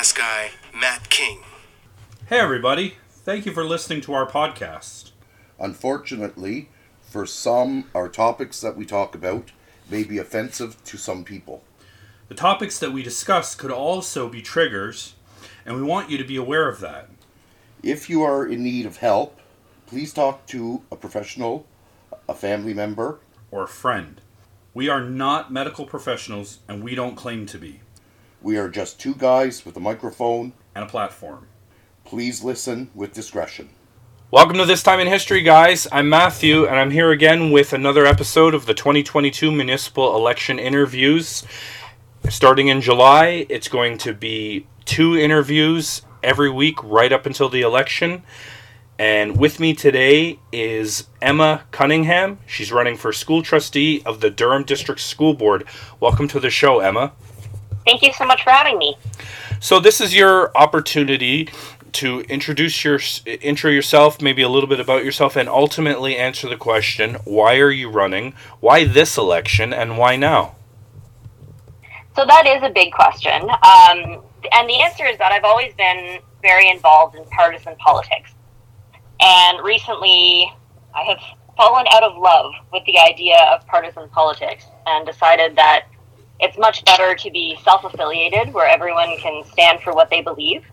history podcast guy, Matt King. Hey, everybody. Thank you for listening to our podcast. Unfortunately, for some, our topics that we talk about may be offensive to some people. The topics that we discuss could also be triggers, and we want you to be aware of that. If you are in need of help, please talk to a professional, a family member, or a friend. We are not medical professionals, and we don't claim to be, We are just two guys with a microphone. and a platform. Please listen with discretion. Welcome to This Time in History, guys. I'm Matthew, and I'm here again with another episode of the 2022 municipal election interviews. Starting in July, it's going to be two interviews every week right up until the election. And with me today is Emma Cunningham. She's running for school trustee of the Durham District School Board. Welcome to the show, Emma. Thank you so much for having me. So this is your opportunity to introduce your intro yourself, maybe a little bit about yourself, and ultimately answer the question: Why are you running? Why this election? And why now? So that is a big question, um, and the answer is that I've always been very involved in partisan politics, and recently I have fallen out of love with the idea of partisan politics and decided that it's much better to be self-affiliated, where everyone can stand for what they believe.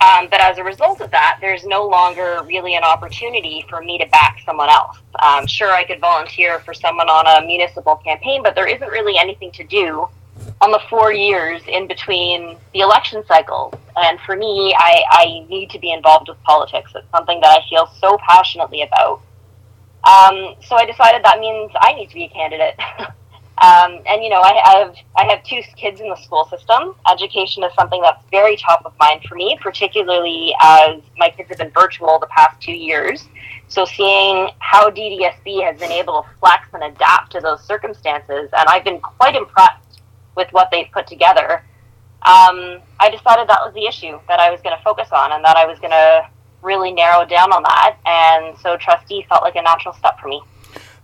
Um, but as a result of that, there's no longer really an opportunity for me to back someone else. Um, sure, I could volunteer for someone on a municipal campaign, but there isn't really anything to do on the four years in between the election cycles. And for me, I, I need to be involved with politics. It's something that I feel so passionately about. Um, so I decided that means I need to be a candidate. And you know, I, I have I have two kids in the school system. Education is something that's very top of mind for me, particularly as my kids have been virtual the past two years. So seeing how DDSB has been able to flex and adapt to those circumstances, and I've been quite impressed with what they've put together. Um, I decided that was the issue that I was going to focus on, and that I was going to really narrow down on that. And so trustee felt like a natural step for me.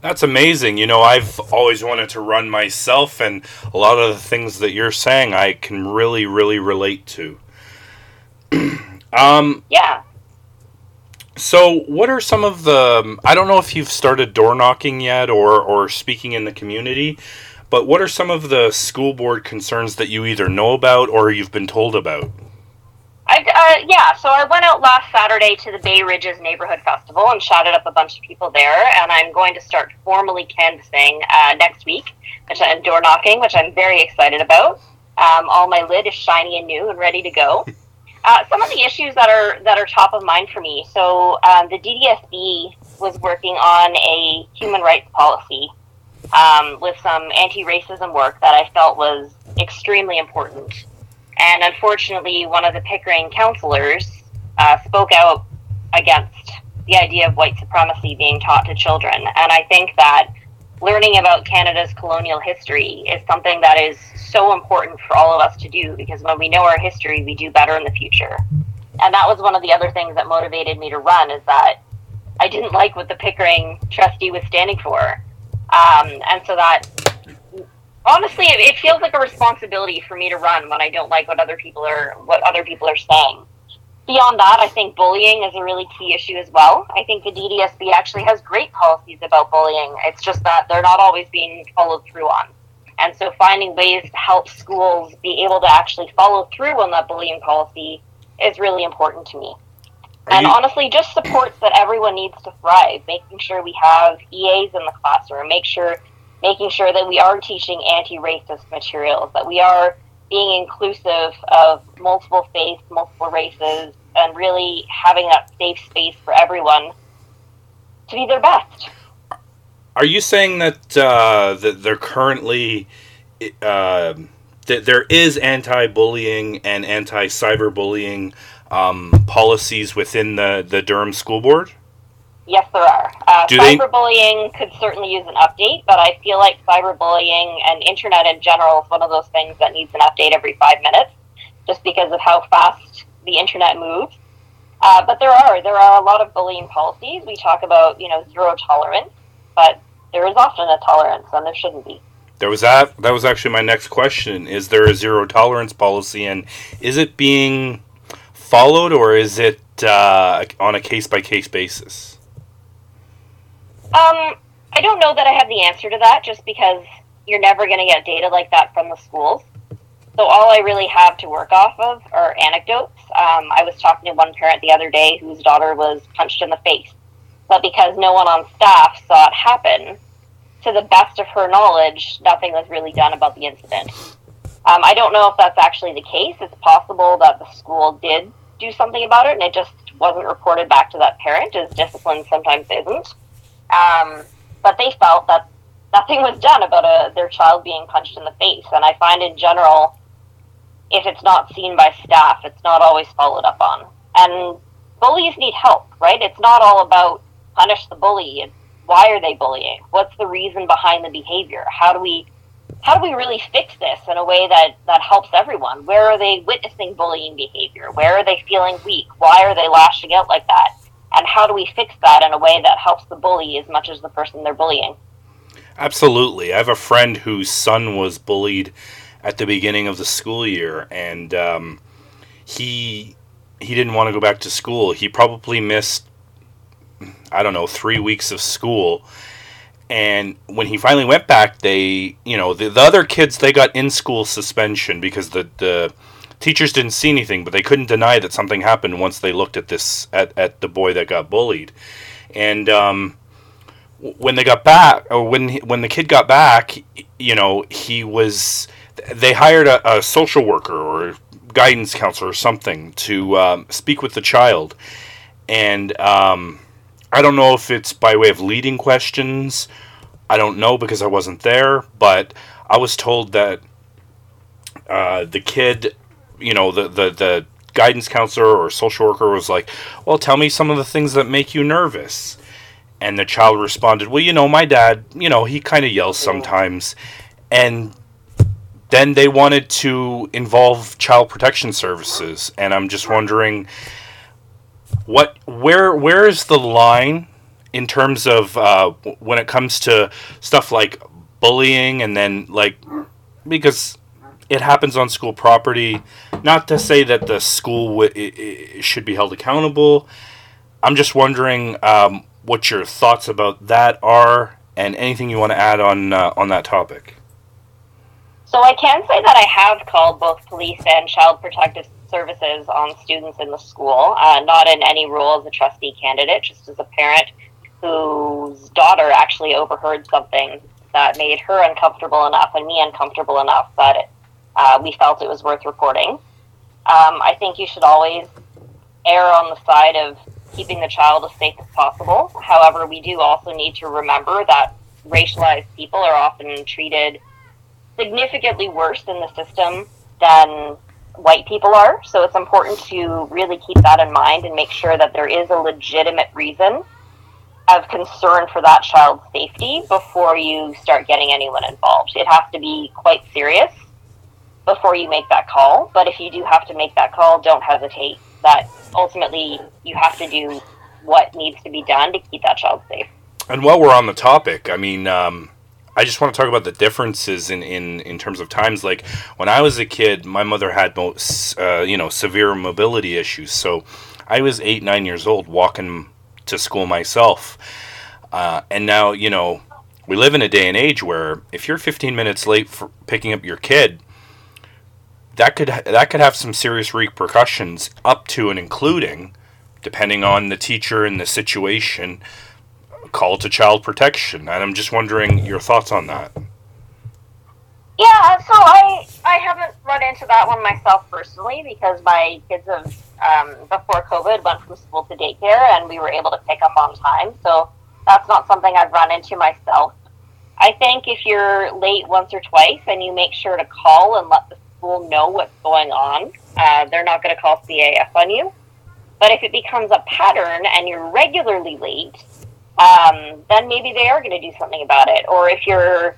That's amazing. You know, I've always wanted to run myself, and a lot of the things that you're saying I can really, really relate to. um, Yeah. so, what are some of the. I don't know if you've started door knocking yet or, or speaking in the community, but what are some of the school board concerns that you either know about or you've been told about? Uh, yeah, so I went out last Saturday to the Bay Ridges Neighborhood Festival and shouted up a bunch of people there. And I'm going to start formally canvassing uh, next week, which I'm door knocking, which I'm very excited about. Um, all my lid is shiny and new and ready to go. Uh, some of the issues that are that are top of mind for me. So um, the DDSB was working on a human rights policy um, with some anti-racism work that I felt was extremely important. And unfortunately, one of the Pickering counselors uh, spoke out against the idea of white supremacy being taught to children. And I think that learning about Canada's colonial history is something that is so important for all of us to do because when we know our history, we do better in the future. And that was one of the other things that motivated me to run is that I didn't like what the Pickering trustee was standing for. Um, and so that honestly, it, it feels like a responsibility for me to run when I don't like what other people are what other people are saying. Beyond that, I think bullying is a really key issue as well. I think the DDSB actually has great policies about bullying. It's just that they're not always being followed through on. And so finding ways to help schools be able to actually follow through on that bullying policy is really important to me. Are and you- honestly, just supports that everyone needs to thrive, making sure we have EAs in the classroom, make sure making sure that we are teaching anti-racist materials, that we are being inclusive of multiple faiths, multiple races, and really having that safe space for everyone to be their best. Are you saying that uh, that they're currently uh, that there is anti-bullying and anti-cyberbullying um, policies within the the Durham School Board? Yes, there are. Uh, Do they- cyberbullying could certainly use an update, but I feel like cyberbullying and internet in general is one of those things that needs an update every five minutes, just because of how fast the internet moves. Uh, but there are there are a lot of bullying policies. We talk about you know zero tolerance, but there is often a tolerance, and there shouldn't be. There was that. That was actually my next question. Is there a zero tolerance policy, and is it being followed, or is it uh, on a case by case basis? Um, I don't know that I have the answer to that, just because you're never going to get data like that from the schools. So all I really have to work off of are anecdotes. Um, I was talking to one parent the other day whose daughter was punched in the face, but because no one on staff saw it happen, to the best of her knowledge, nothing was really done about the incident. Um, I don't know if that's actually the case. It's possible that the school did do something about it and it just wasn't reported back to that parent, as discipline sometimes isn't. Um, but they felt that nothing was done about a, their child being punched in the face. And I find in general, if it's not seen by staff, it's not always followed up on. And bullies need help, right? It's not all about punish the bully. It's why are they bullying? What's the reason behind the behavior? How do we how do we really fix this in a way that that helps everyone? Where are they witnessing bullying behavior? Where are they feeling weak? Why are they lashing out like that? And how do we fix that in a way that helps the bully as much as the person they're bullying? Absolutely. I have a friend whose son was bullied at the beginning of the school year, and um, he he didn't want to go back to school. He probably missed I don't know, three weeks of school. And when he finally went back, they, you know, the, the other kids, they got in school suspension because the, the teachers didn't see anything, but they couldn't deny that something happened once they looked at this, at, at the boy that got bullied. And, um, when they got back, or when when the kid got back, you know, he was. They hired a, a social worker or guidance counselor or something to um, speak with the child, and um, I don't know if it's by way of leading questions. I don't know because I wasn't there, but I was told that uh, the kid, you know, the, the, the guidance counselor or social worker was like, Well, tell me some of the things that make you nervous. And the child responded, Well, you know, my dad, you know, he kind of yells sometimes. And then they wanted to involve child protection services. And I'm just wondering what where where is the line in terms of uh, when it comes to stuff like bullying and then like because it happens on school property not to say that the school w- should be held accountable i'm just wondering um, what your thoughts about that are and anything you want to add on uh, on that topic so i can say that i have called both police and child protective services on students in the school, uh, not in any role as a trustee candidate, just as a parent whose daughter actually overheard something that made her uncomfortable enough and me uncomfortable enough that it, uh, we felt it was worth reporting. Um, I think you should always err on the side of keeping the child as safe as possible. However, we do also need to remember that racialized people are often treated significantly worse in the system than white people are. So it's important to really keep that in mind and make sure that there is a legitimate reason of concern for that child's safety before you start getting anyone involved. It has to be quite serious before you make that call. But if you do have to make that call, don't hesitate. That ultimately you have to do what needs to be done to keep that child safe. And while we're on the topic, I mean, um, I just want to talk about the differences in, in, in terms of times. Like when I was a kid, my mother had most, uh, you know severe mobility issues, so I was eight nine years old walking to school myself. Uh, and now you know we live in a day and age where if you're 15 minutes late for picking up your kid, that could that could have some serious repercussions, up to and including, depending on the teacher and the situation call to child protection. And I'm just wondering your thoughts on that. Yeah, so I I haven't run into that one myself personally because my kids have um, before COVID went from school to daycare and we were able to pick up on time. So that's not something I've run into myself. I think if you're late once or twice and you make sure to call and let the school know what's going on, uh, they're not going to call CAS on you. But if it becomes a pattern and you're regularly late, um, then maybe they are going to do something about it. Or if you're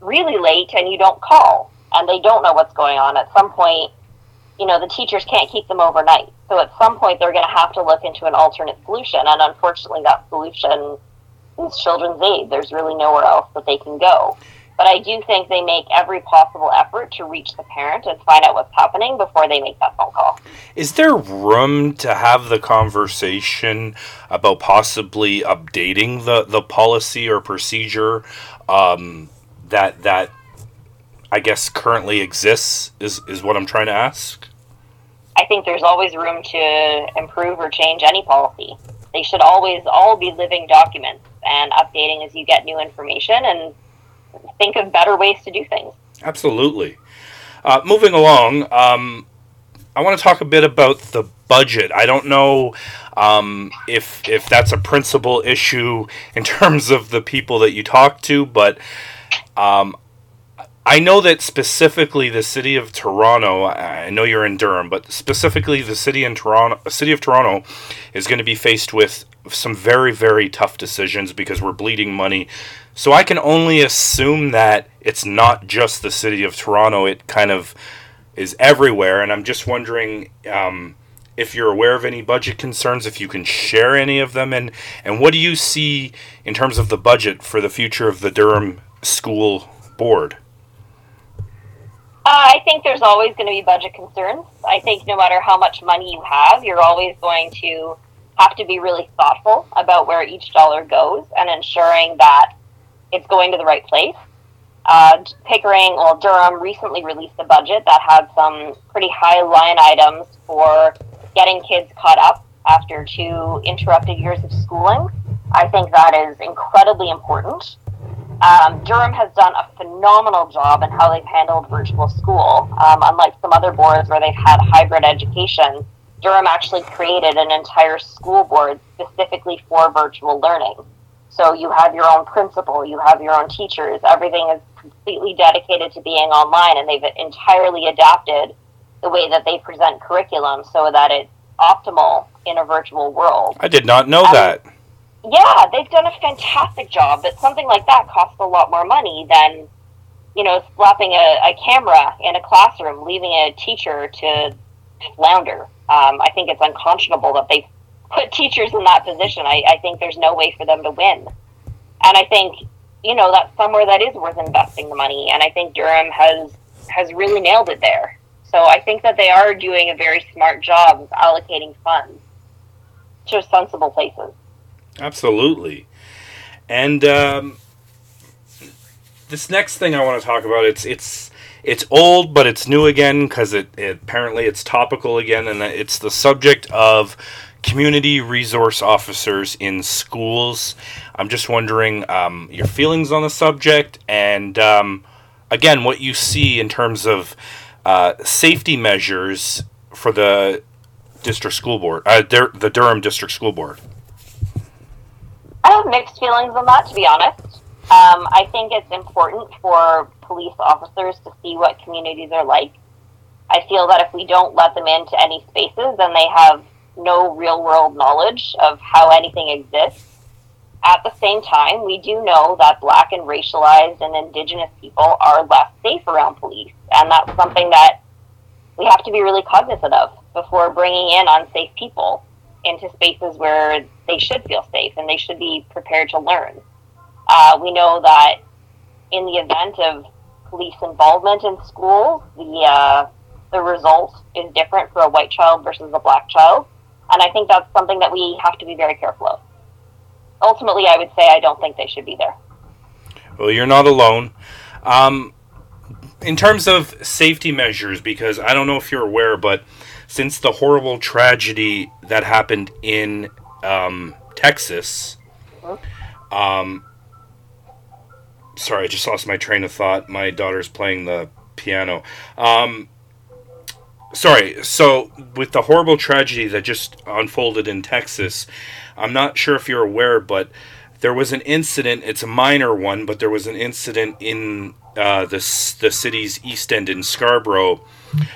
really late and you don't call and they don't know what's going on, at some point, you know, the teachers can't keep them overnight. So at some point, they're going to have to look into an alternate solution. And unfortunately, that solution is children's aid. There's really nowhere else that they can go. But I do think they make every possible effort to reach the parent and find out what's happening before they make that phone call. Is there room to have the conversation about possibly updating the, the policy or procedure um, that that I guess currently exists? Is is what I'm trying to ask. I think there's always room to improve or change any policy. They should always all be living documents and updating as you get new information and think of better ways to do things. Absolutely. Uh, moving along, um, I want to talk a bit about the budget. I don't know um, if if that's a principal issue in terms of the people that you talk to, but um, I know that specifically the city of Toronto. I know you're in Durham, but specifically the city in Toronto, city of Toronto, is going to be faced with some very very tough decisions because we're bleeding money. So I can only assume that it's not just the city of Toronto. It kind of is everywhere, and I'm just wondering um, if you're aware of any budget concerns, if you can share any of them, and and what do you see in terms of the budget for the future of the Durham School Board? Uh, I think there's always going to be budget concerns. I think no matter how much money you have, you're always going to have to be really thoughtful about where each dollar goes and ensuring that it's going to the right place. Uh, Pickering, well, Durham recently released a budget that had some pretty high line items for getting kids caught up after two interrupted years of schooling. I think that is incredibly important. Um, Durham has done a phenomenal job in how they've handled virtual school. Um, unlike some other boards where they've had hybrid education, Durham actually created an entire school board specifically for virtual learning. So you have your own principal, you have your own teachers, everything is completely dedicated to being online, and they've entirely adapted the way that they present curriculum so that it's optimal in a virtual world. I did not know Um, that. Yeah, they've done a fantastic job, but something like that costs a lot more money than, you know, slapping a, a camera in a classroom, leaving a teacher to flounder. Um, I think it's unconscionable that they put teachers in that position. I, I think there's no way for them to win. And I think, you know, that's somewhere that is worth investing the money. And I think Durham has has really nailed it there. So I think that they are doing a very smart job of allocating funds to sensible places. Absolutely. And um, this next thing I want to talk about it's it's it's old but it's new again because it, it apparently it's topical again and it's the subject of community resource officers in schools. I'm just wondering um, your feelings on the subject and um, again what you see in terms of uh, safety measures for the district school board, uh, the Durham district school board. I have mixed feelings on that, to be honest. Um, I think it's important for police officers to see what communities are like. I feel that if we don't let them into any spaces, then they have no real world knowledge of how anything exists. At the same time, we do know that black and racialized and indigenous people are less safe around police. And that's something that we have to be really cognizant of before bringing in unsafe people into spaces where they should feel safe and they should be prepared to learn. Uh, we know that in the event of police involvement in schools, the uh, the result is different for a white child versus a black child, and I think that's something that we have to be very careful of. Ultimately, I would say I don't think they should be there. Well, you're not alone. Um, in terms of safety measures, because I don't know if you're aware, but since the horrible tragedy that happened in um, Texas, um, sorry, I just lost my train of thought. My daughter's playing the piano. Um, sorry, so with the horrible tragedy that just unfolded in Texas, I'm not sure if you're aware, but there was an incident. It's a minor one, but there was an incident in uh, the the city's east end in Scarborough.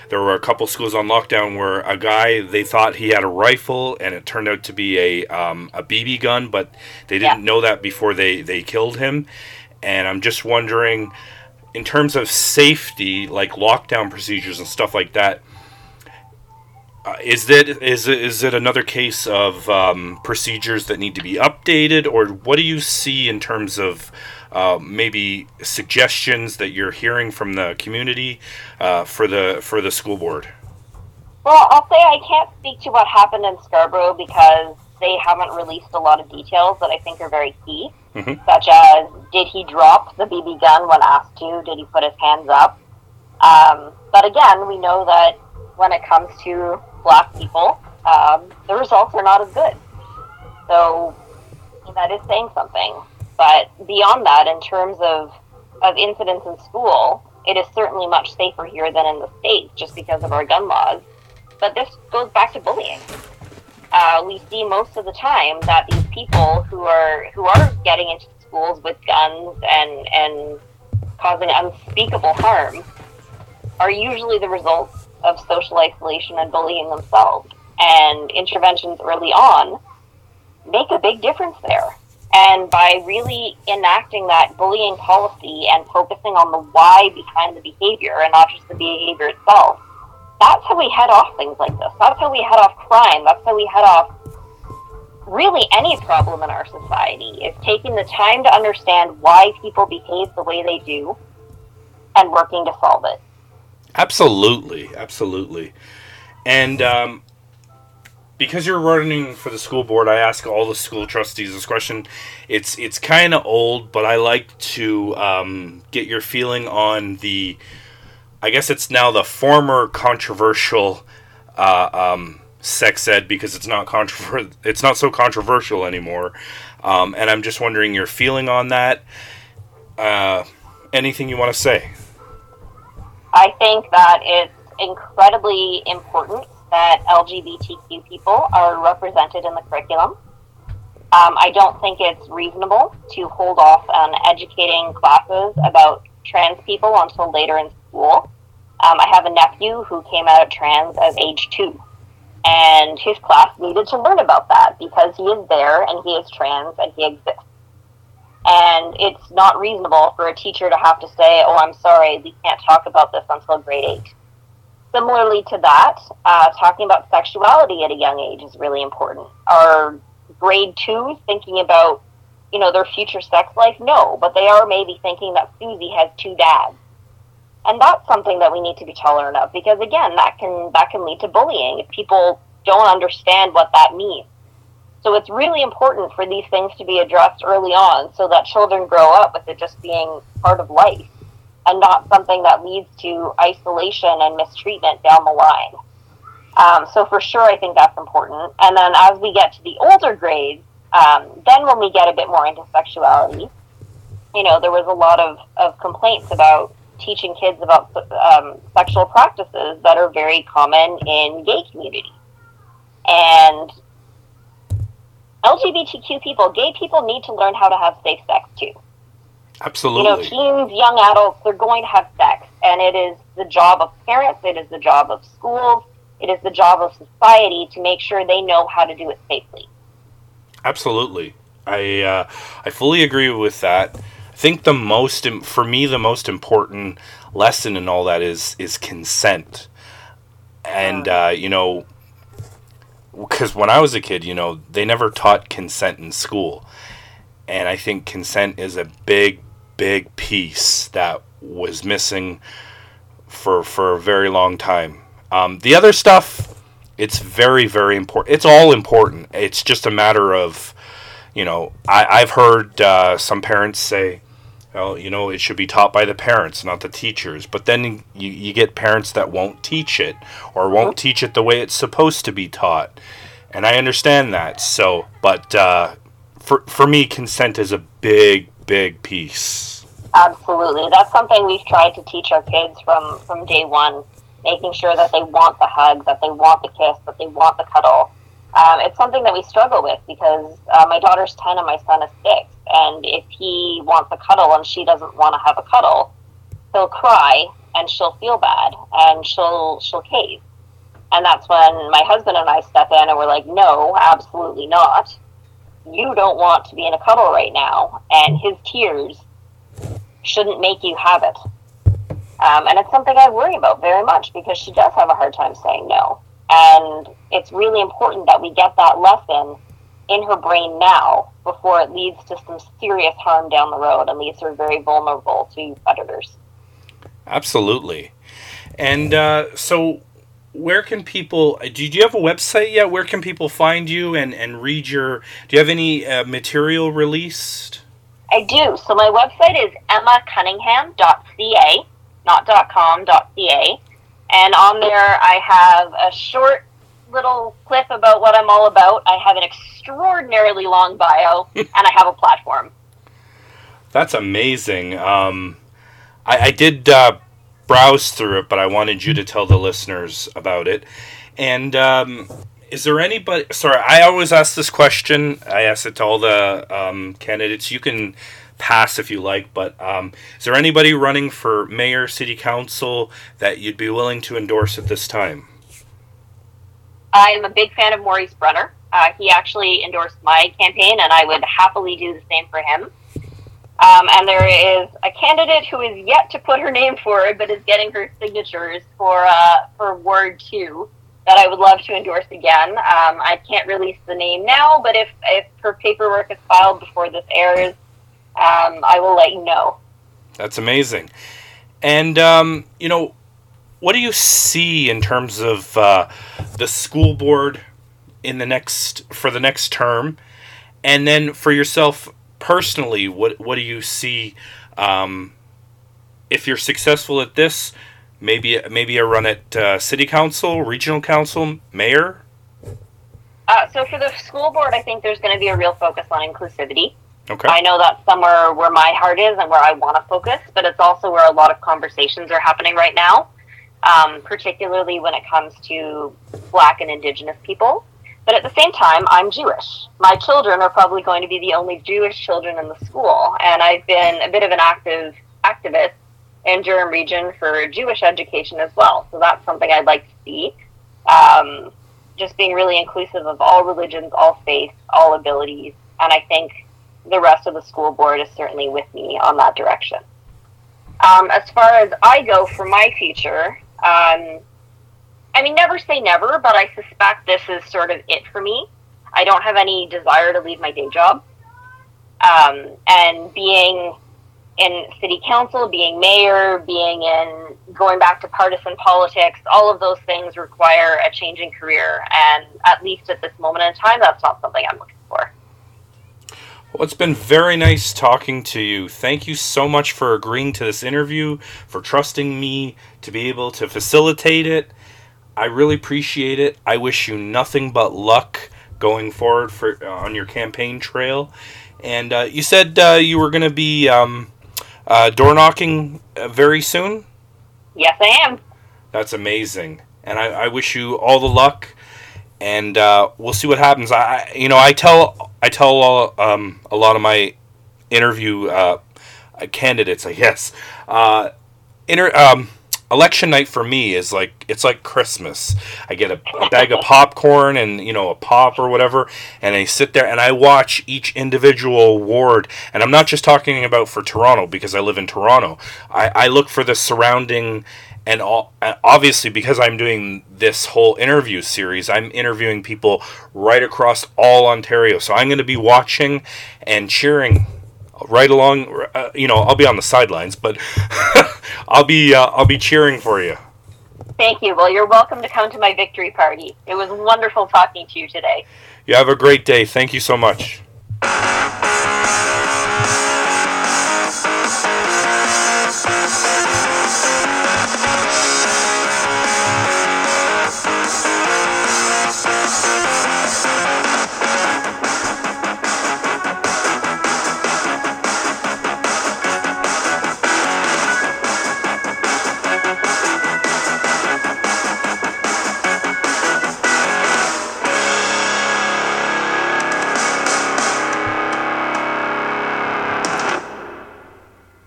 There were a couple schools on lockdown where a guy they thought he had a rifle, and it turned out to be a um, a BB gun, but they didn't Yeah. know that before they they killed him. And I'm just wondering, in terms of safety, like lockdown procedures and stuff like that. Uh, is that is it, is it another case of um, procedures that need to be updated, or what do you see in terms of uh, maybe suggestions that you're hearing from the community uh, for the for the school board? Well, I'll say I can't speak to what happened in Scarborough because they haven't released a lot of details that I think are very key, Mhm. such as did he drop the BB gun when asked to? Did he put his hands up? Um, but again, we know that when it comes to black people, um, the results are not as good. So that is saying something. But beyond that, in terms of, of incidents in school, it is certainly much safer here than in the States just because of our gun laws. But this goes back to bullying. Uh, we see most of the time that these people who are who are getting into schools with guns and and causing unspeakable harm are usually the results of social isolation and bullying themselves. And interventions early on make a big difference there. And by really enacting that bullying policy and focusing on the why behind the behavior and not just the behavior itself, that's how we head off things like this. That's how we head off crime. That's how we head off really any problem in our society is taking the time to understand why people behave the way they do and working to solve it. Absolutely, absolutely. And um, because you're running for the school board, I ask all the school trustees this question. It's it's kind of old, but I like to um, get your feeling on the. I guess it's now the former controversial uh, um, sex ed because it's not controver- It's not so controversial anymore, um, and I'm just wondering your feeling on that. Uh, anything you want to say? I think that it's incredibly important that LGBTQ people are represented in the curriculum. Um, I don't think it's reasonable to hold off on educating classes about trans people until later in school. Um, I have a nephew who came out trans as age two, and his class needed to learn about that because he is there and he is trans and he exists. And it's not reasonable for a teacher to have to say, oh, I'm sorry, we can't talk about this until grade eight. Similarly to that, uh, talking about sexuality at a young age is really important. Are grade twos thinking about, you know, their future sex life? No, but they are maybe thinking that Susie has two dads. And that's something that we need to be tolerant of because again, that can that can lead to bullying if people don't understand what that means. So it's really important for these things to be addressed early on so that children grow up with it just being part of life and not something that leads to isolation and mistreatment down the line. Um, so for sure, I think that's important. And then as we get to the older grades, um, then when we get a bit more into sexuality, you know, there was a lot of, of complaints about teaching kids about um, sexual practices that are very common in gay community. And LGBTQ people, gay people need to learn how to have safe sex too. Absolutely. You know, teens, young adults, they're going to have sex, and it is the job of parents, it is the job of schools, it is the job of society to make sure they know how to do it safely. Absolutely, I uh, I fully agree with that. I think the most for me the most important lesson in all that is is consent, and uh, you know, because when I was a kid, you know, they never taught consent in school, and I think consent is a big big piece that was missing for for a very long time. Um, the other stuff, it's very very important. It's all important. It's just a matter of, you know, I, I've heard uh, some parents say, well, you know, it should be taught by the parents, not the teachers. But then you, you get parents that won't teach it or won't teach it the way it's supposed to be taught. And I understand that. So, but uh, for, for me, consent is a big, big piece. Absolutely. That's something we've tried to teach our kids from, from day one, making sure that they want the hug, that they want the kiss, that they want the cuddle. Um, it's something that we struggle with because uh, my daughter's 10 and my son is 6. And if he wants a cuddle and she doesn't want to have a cuddle, he'll cry and she'll feel bad and she'll she'll cave. And that's when my husband and I step in and we're like, no, absolutely not. You don't want to be in a cuddle right now. And his tears shouldn't make you have it. Um, and it's something I worry about very much because she does have a hard time saying no. And it's really important that we get that lesson in her brain now before it leads to some serious harm down the road and leaves her very vulnerable to predators. Absolutely. And uh, so, where can people? Do you have a website yet? Where can people find you and, and read your? Do you have any uh, material released? I do. So my website is emmacunningham.ca, not .com, .ca. And on there I have a short little clip about what I'm all about. I have an extraordinarily long bio, and I have a platform. That's amazing. Um, I, I did uh, browse through it, but I wanted you to tell the listeners about it. And um, is there anybody? Sorry, I always ask this question. I ask it to all the um, candidates. You can pass if you like, but um, is there anybody running for mayor, city council that you'd be willing to endorse at this time? I am a big fan of Maurice Brenner. Uh, he actually endorsed my campaign, and I would happily do the same for him. Um, and there is a candidate who is yet to put her name forward, but is getting her signatures for uh, for Ward Two that I would love to endorse again. Um, I can't release the name now, but if if her paperwork is filed before this airs, um, I will let you know. That's amazing. And um, you know, what do you see in terms of uh, the school board in the next for the next term, and then for yourself personally, what what do you see? Um, if you're successful at this, maybe maybe a run at uh, city council, regional council, mayor. Uh, so for the school board, I think there's going to be a real focus on inclusivity. Okay. I know that's somewhere where my heart is and where I want to focus, but it's also where a lot of conversations are happening right now, um, particularly when it comes to Black and Indigenous people. But at the same time, I'm Jewish. My children are probably going to be the only Jewish children in the school, and I've been a bit of an active activist in Durham region for Jewish education as well. So that's something I'd like to see. Um, just being really inclusive of all religions, all faiths, all abilities, and I think the rest of the school board is certainly with me on that direction. Um, as far as I go for my future, um, I mean, never say never, but I suspect this is sort of it for me. I don't have any desire to leave my day job. Um, and being in city council, being mayor, being in going back to partisan politics, all of those things require a changing career. And at least at this moment in time, that's not something I'm looking. Well, it's been very nice talking to you. Thank you so much for agreeing to this interview, for trusting me to be able to facilitate it. I really appreciate it. I wish you nothing but luck going forward for uh, on your campaign trail. And uh, you said uh, you were going to be um, uh, door knocking uh, very soon. Yes, I am. That's amazing, and I, I wish you all the luck. And uh, we'll see what happens. I, you know, I tell I tell all, um, a lot of my interview candidates, I guess, inter, um, election night for me is like it's like Christmas. I get a, a, bag of popcorn and you know a pop or whatever, and I sit there and I watch each individual ward. And I'm not just talking about for Toronto because I live in Toronto. I, I look for the surrounding. And all, obviously, because I'm doing this whole interview series, I'm interviewing people right across all Ontario. So I'm going to be watching and cheering right along. Uh, you know, I'll be on the sidelines, but I'll be uh, I'll be cheering for you. Thank you. Well, you're welcome to come to my victory party. It was wonderful talking to you today. You have a great day. Thank you so much.